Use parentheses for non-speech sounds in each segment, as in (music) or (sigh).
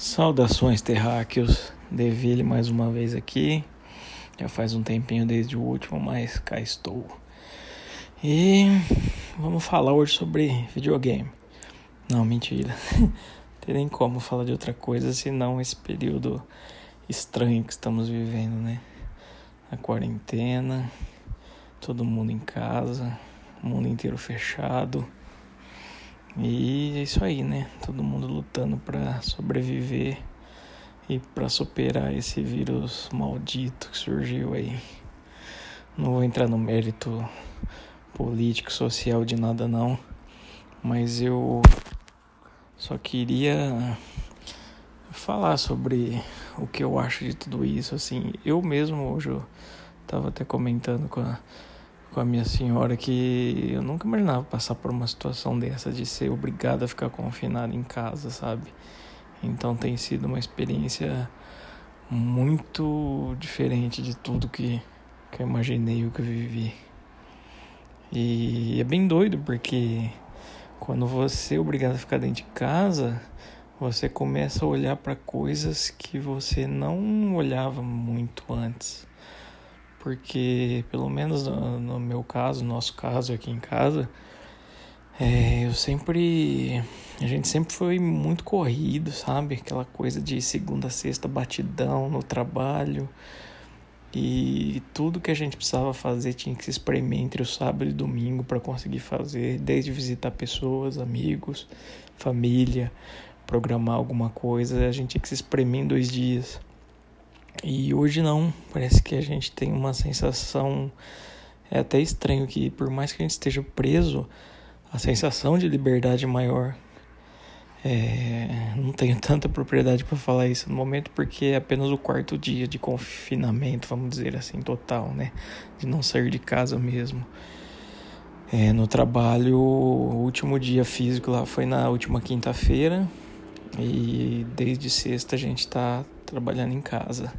Saudações terráqueos, Deville mais uma vez aqui. Já faz um tempinho desde o último, mas cá estou. E vamos falar hoje sobre videogame. Não, mentira. (laughs) Não tem nem como falar de outra coisa senão esse período estranho que estamos vivendo, né? A quarentena, todo mundo em casa, o mundo inteiro fechado. E é isso aí, né? Todo mundo lutando para sobreviver e para superar esse vírus maldito que surgiu aí. Não vou entrar no mérito político, social de nada não, mas eu só queria falar sobre o que eu acho de tudo isso, assim. Eu mesmo hoje eu tava até comentando com a com a minha senhora que eu nunca imaginava passar por uma situação dessa de ser obrigado a ficar confinado em casa, sabe? Então tem sido uma experiência muito diferente de tudo que, que eu imaginei o que eu vivi. E é bem doido porque quando você é obrigado a ficar dentro de casa, você começa a olhar para coisas que você não olhava muito antes porque pelo menos no, no meu caso, no nosso caso aqui em casa, é, eu sempre. A gente sempre foi muito corrido, sabe? Aquela coisa de segunda a sexta batidão no trabalho. E tudo que a gente precisava fazer tinha que se espremer entre o sábado e domingo para conseguir fazer, desde visitar pessoas, amigos, família, programar alguma coisa, a gente tinha que se espremer em dois dias. E hoje não, parece que a gente tem uma sensação é até estranho que por mais que a gente esteja preso, a sensação de liberdade é maior. É, não tenho (laughs) tanta propriedade para falar isso no momento porque é apenas o quarto dia de confinamento, vamos dizer assim, total, né? De não sair de casa mesmo. É, no trabalho, o último dia físico lá foi na última quinta-feira e desde sexta a gente está trabalhando em casa.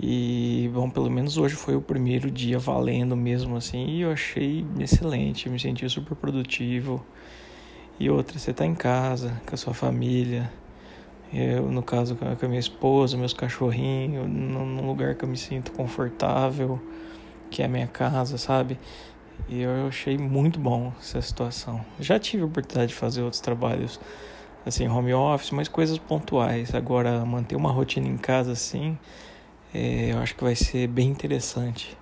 E, bom, pelo menos hoje foi o primeiro dia valendo mesmo assim, e eu achei excelente, me senti super produtivo. E outra, você tá em casa, com a sua família, eu, no caso, com a minha esposa, meus cachorrinhos, num lugar que eu me sinto confortável, que é a minha casa, sabe? E eu achei muito bom essa situação. Já tive a oportunidade de fazer outros trabalhos assim, home office, mas coisas pontuais. Agora, manter uma rotina em casa assim, é, eu acho que vai ser bem interessante.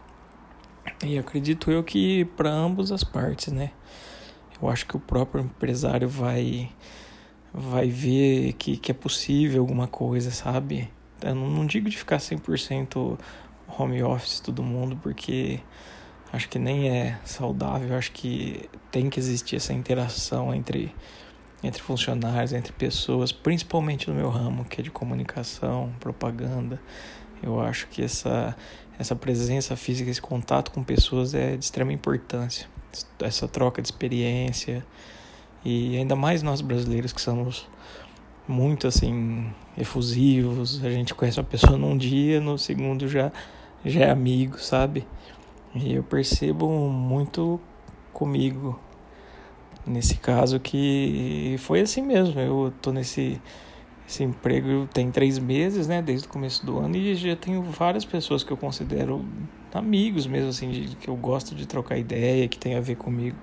E acredito eu que para ambas as partes, né? Eu acho que o próprio empresário vai vai ver que, que é possível alguma coisa, sabe? Eu não, não digo de ficar 100% home office todo mundo, porque acho que nem é saudável, acho que tem que existir essa interação entre entre funcionários, entre pessoas, principalmente no meu ramo, que é de comunicação, propaganda. Eu acho que essa, essa presença física, esse contato com pessoas é de extrema importância. Essa troca de experiência. E ainda mais nós brasileiros que somos muito assim efusivos, a gente conhece uma pessoa num dia, no segundo já já é amigo, sabe? E eu percebo muito comigo nesse caso que foi assim mesmo. Eu tô nesse esse emprego tem três meses, né, desde o começo do ano, e já tenho várias pessoas que eu considero amigos mesmo, assim, de, que eu gosto de trocar ideia, que tem a ver comigo.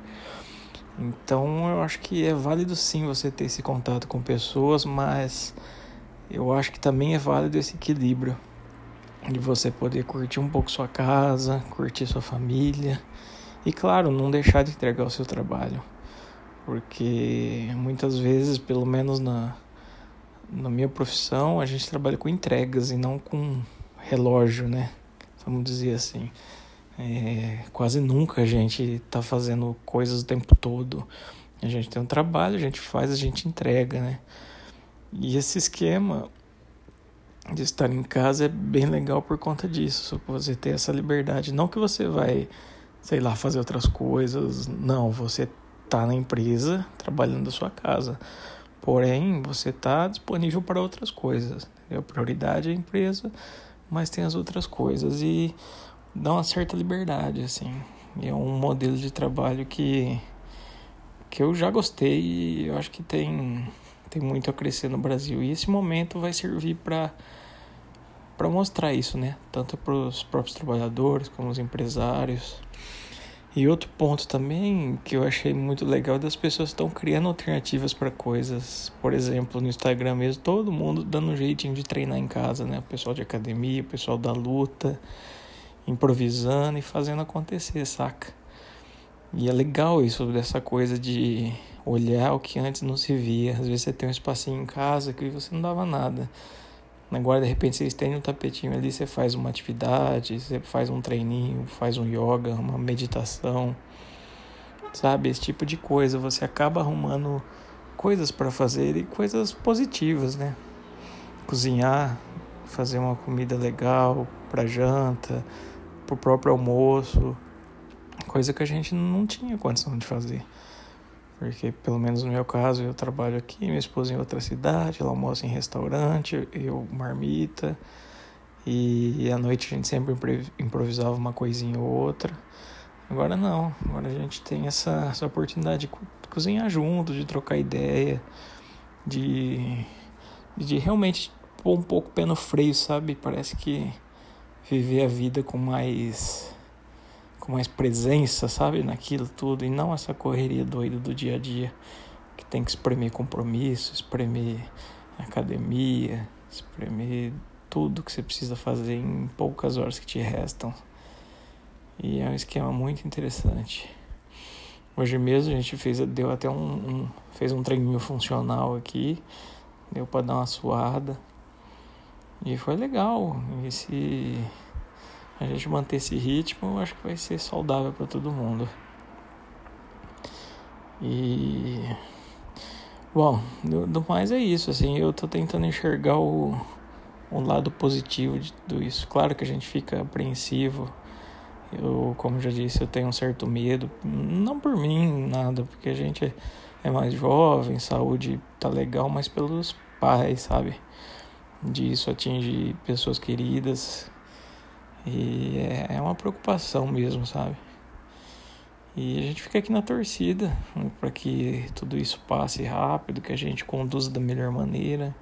Então eu acho que é válido sim você ter esse contato com pessoas, mas eu acho que também é válido esse equilíbrio de você poder curtir um pouco sua casa, curtir sua família e, claro, não deixar de entregar o seu trabalho, porque muitas vezes, pelo menos na na minha profissão, a gente trabalha com entregas e não com relógio, né? Vamos dizer assim. É, quase nunca a gente está fazendo coisas o tempo todo. A gente tem um trabalho, a gente faz, a gente entrega, né? E esse esquema de estar em casa é bem legal por conta disso. Você ter essa liberdade. Não que você vai, sei lá, fazer outras coisas. Não, você tá na empresa trabalhando da sua casa. Porém, você está disponível para outras coisas. A prioridade é a empresa, mas tem as outras coisas e dá uma certa liberdade, assim. é um modelo de trabalho que, que eu já gostei e eu acho que tem, tem muito a crescer no Brasil. E esse momento vai servir para para mostrar isso, né? Tanto para os próprios trabalhadores como os empresários. E outro ponto também que eu achei muito legal é das pessoas estão criando alternativas para coisas. Por exemplo, no Instagram mesmo, todo mundo dando um jeitinho de treinar em casa, né? O pessoal de academia, o pessoal da luta, improvisando e fazendo acontecer, saca? E é legal isso dessa coisa de olhar o que antes não se via. Às vezes você tem um espacinho em casa que você não dava nada. Agora, de repente, você estende um tapetinho ali, você faz uma atividade, você faz um treininho, faz um yoga, uma meditação, sabe? Esse tipo de coisa. Você acaba arrumando coisas para fazer e coisas positivas, né? Cozinhar, fazer uma comida legal para janta, para o próprio almoço, coisa que a gente não tinha condição de fazer. Porque, pelo menos no meu caso, eu trabalho aqui, minha esposa em outra cidade, ela almoça em restaurante, eu marmita. E à noite a gente sempre improvisava uma coisinha ou outra. Agora não, agora a gente tem essa, essa oportunidade de cozinhar junto, de trocar ideia, de, de realmente pôr um pouco o pé no freio, sabe? Parece que viver a vida com mais com mais presença, sabe, naquilo tudo, e não essa correria doida do dia a dia, que tem que espremer compromisso, espremer academia, espremer tudo que você precisa fazer em poucas horas que te restam. E é um esquema muito interessante. Hoje mesmo a gente fez, deu até um, um fez um treininho funcional aqui, deu para dar uma suada. E foi legal. Esse a gente manter esse ritmo, eu acho que vai ser saudável para todo mundo. E bom, do, do, mais é isso, assim, eu tô tentando enxergar o, o lado positivo de tudo isso. Claro que a gente fica apreensivo. Eu, como já disse, eu tenho um certo medo, não por mim, nada, porque a gente é mais jovem, saúde tá legal, mas pelos pais, sabe? Disso atingir pessoas queridas e é, é uma preocupação mesmo, sabe? E a gente fica aqui na torcida para que tudo isso passe rápido, que a gente conduza da melhor maneira.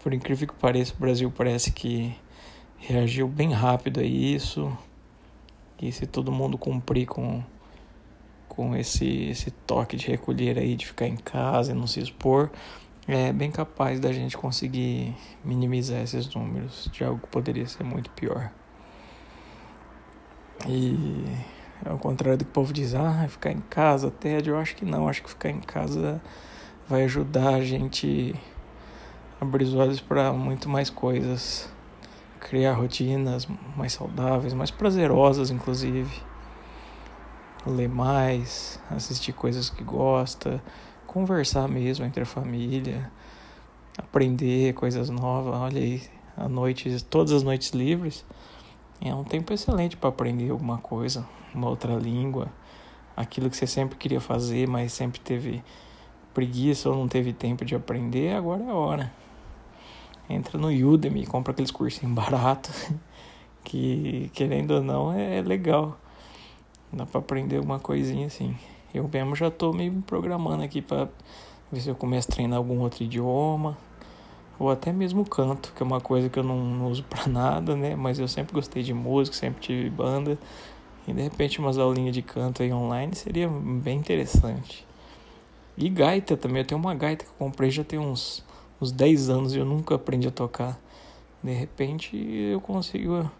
Por incrível que pareça, o Brasil parece que reagiu bem rápido a isso. E se todo mundo cumprir com, com esse, esse toque de recolher aí, de ficar em casa e não se expor, é bem capaz da gente conseguir minimizar esses números de algo que poderia ser muito pior. E ao contrário do que o povo diz, ah, ficar em casa, tédio, eu acho que não, acho que ficar em casa vai ajudar a gente a abrir os olhos para muito mais coisas, criar rotinas mais saudáveis, mais prazerosas, inclusive. Ler mais, assistir coisas que gosta, conversar mesmo entre a família, aprender coisas novas. Olha aí, à noite, todas as noites livres é um tempo excelente para aprender alguma coisa, uma outra língua, aquilo que você sempre queria fazer, mas sempre teve preguiça ou não teve tempo de aprender, agora é a hora. Entra no Udemy, compra aqueles cursinhos (laughs) baratos, que querendo ou não é legal. Dá para aprender alguma coisinha assim. Eu mesmo já tô me programando aqui para ver se eu começo a treinar algum outro idioma ou até mesmo canto, que é uma coisa que eu não, não uso para (laughs) nada, né? Mas eu sempre gostei de música, sempre tive banda. E de repente umas aulinhas de canto aí online seria bem interessante. E gaita também, eu tenho uma gaita que eu comprei já tem uns, uns 10 anos e eu nunca aprendi a tocar. De repente eu consigo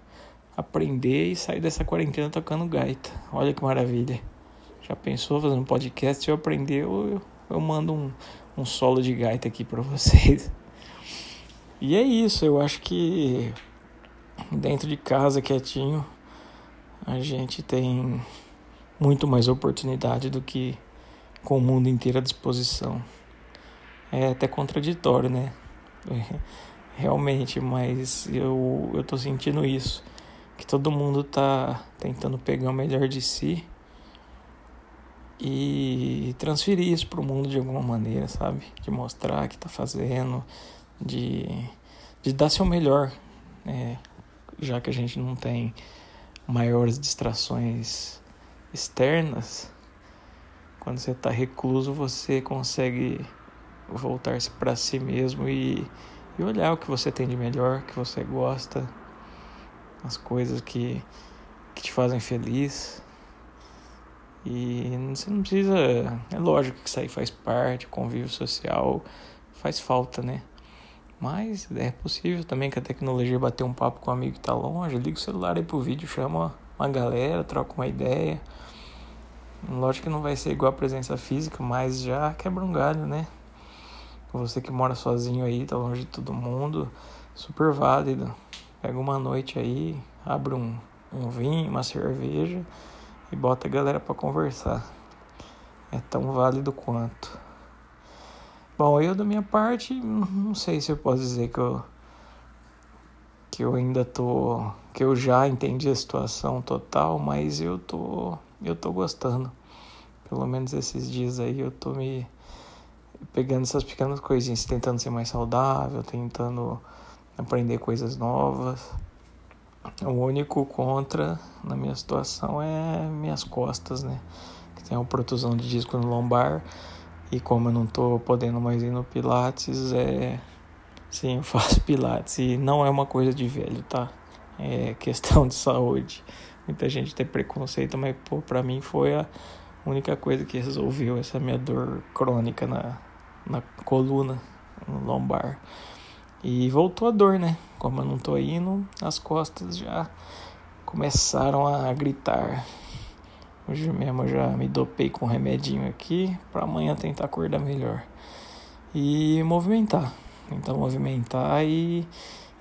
aprender e sair dessa quarentena tocando gaita. Olha que maravilha. Já pensou fazendo um podcast? Se eu aprender, eu, eu mando um, um solo de gaita aqui para (laughs) vocês. E é isso, eu acho que dentro de casa, quietinho, a gente tem muito mais oportunidade do que com o mundo inteiro à disposição. É até contraditório, né? Realmente, mas eu, eu tô sentindo isso. Que todo mundo tá tentando pegar o melhor de si e transferir isso pro mundo de alguma maneira, sabe? De mostrar que tá fazendo, de, de dar seu melhor, né? já que a gente não tem maiores distrações externas. Quando você está recluso, você consegue voltar-se para si mesmo e, e olhar o que você tem de melhor, que você gosta, as coisas que, que te fazem feliz. E você não precisa. É lógico que isso aí faz parte, convívio social faz falta, né? Mas é possível também que a tecnologia bater um papo com um amigo que tá longe, liga o celular aí pro vídeo, chama uma galera, troca uma ideia. Lógico que não vai ser igual a presença física, mas já quebra um galho, né? Você que mora sozinho aí, tá longe de todo mundo, super válido. Pega uma noite aí, abre um, um vinho, uma cerveja e bota a galera para conversar. É tão válido quanto. Bom, eu da minha parte, não sei se eu posso dizer que eu que eu ainda tô que eu já entendi a situação total, mas eu tô eu tô gostando. Pelo menos esses dias aí eu tô me pegando essas pequenas coisinhas, tentando ser mais saudável, tentando aprender coisas novas. O único contra na minha situação é minhas costas, né? Que tem uma protusão de disco no lombar. E como eu não tô podendo mais ir no Pilates, é. Sim, eu (laughs) faço Pilates. E não é uma coisa de velho, tá? É questão de saúde. Muita gente tem preconceito, mas pô, pra mim foi a única coisa que resolveu essa minha dor crônica na, na coluna, no lombar. E voltou a dor, né? Como eu não tô indo, as costas já começaram a gritar. Hoje mesmo eu já me dopei com um remedinho aqui para amanhã tentar acordar melhor. E movimentar. Tentar movimentar e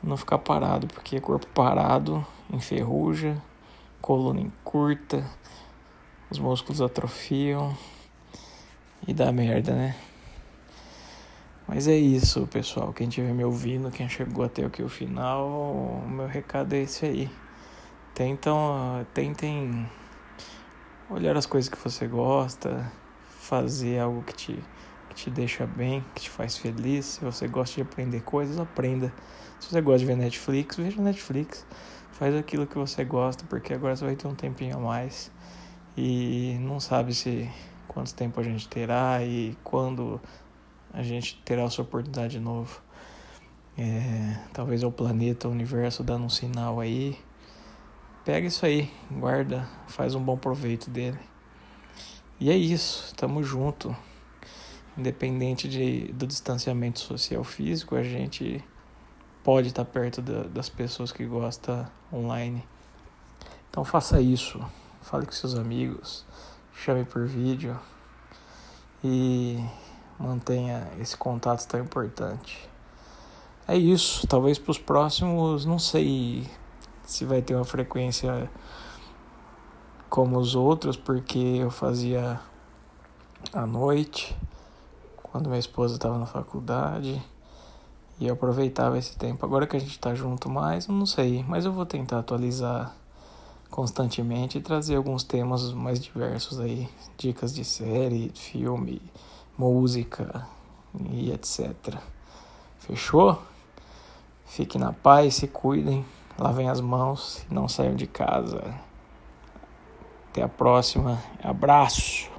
não ficar parado, porque corpo parado enferruja, coluna encurta, os músculos atrofiam e dá merda, né? Mas é isso, pessoal. Quem estiver me ouvindo, quem chegou até aqui o final, o meu recado é esse aí. Tentam, tentem olhar as coisas que você gosta, fazer algo que te, que te deixa bem, que te faz feliz. Se você gosta de aprender coisas, aprenda. Se você gosta de ver Netflix, veja Netflix. Faz aquilo que você gosta, porque agora você vai ter um tempinho a mais. E não sabe se quanto tempo a gente terá e quando a gente terá essa oportunidade de novo. É, talvez o planeta, o universo dando um sinal aí. Pega isso aí, guarda, faz um bom proveito dele. E é isso, tamo junto. Independente de, do distanciamento social físico, a gente pode estar perto da, das pessoas que gostam online. Então faça isso, fale com seus amigos, chame por vídeo e mantenha esse contato tão importante. É isso, talvez para os próximos, não sei se vai ter uma frequência como os outros, porque eu fazia à noite, quando minha esposa estava na faculdade, e eu aproveitava esse tempo. Agora que a gente está junto mais, não sei, mas eu vou tentar atualizar constantemente e trazer alguns temas mais diversos aí, dicas de série, filme, música e etc. Fechou? Fiquem na paz, se cuidem, lavem as mãos não saiam de casa. Até a próxima. Abraço.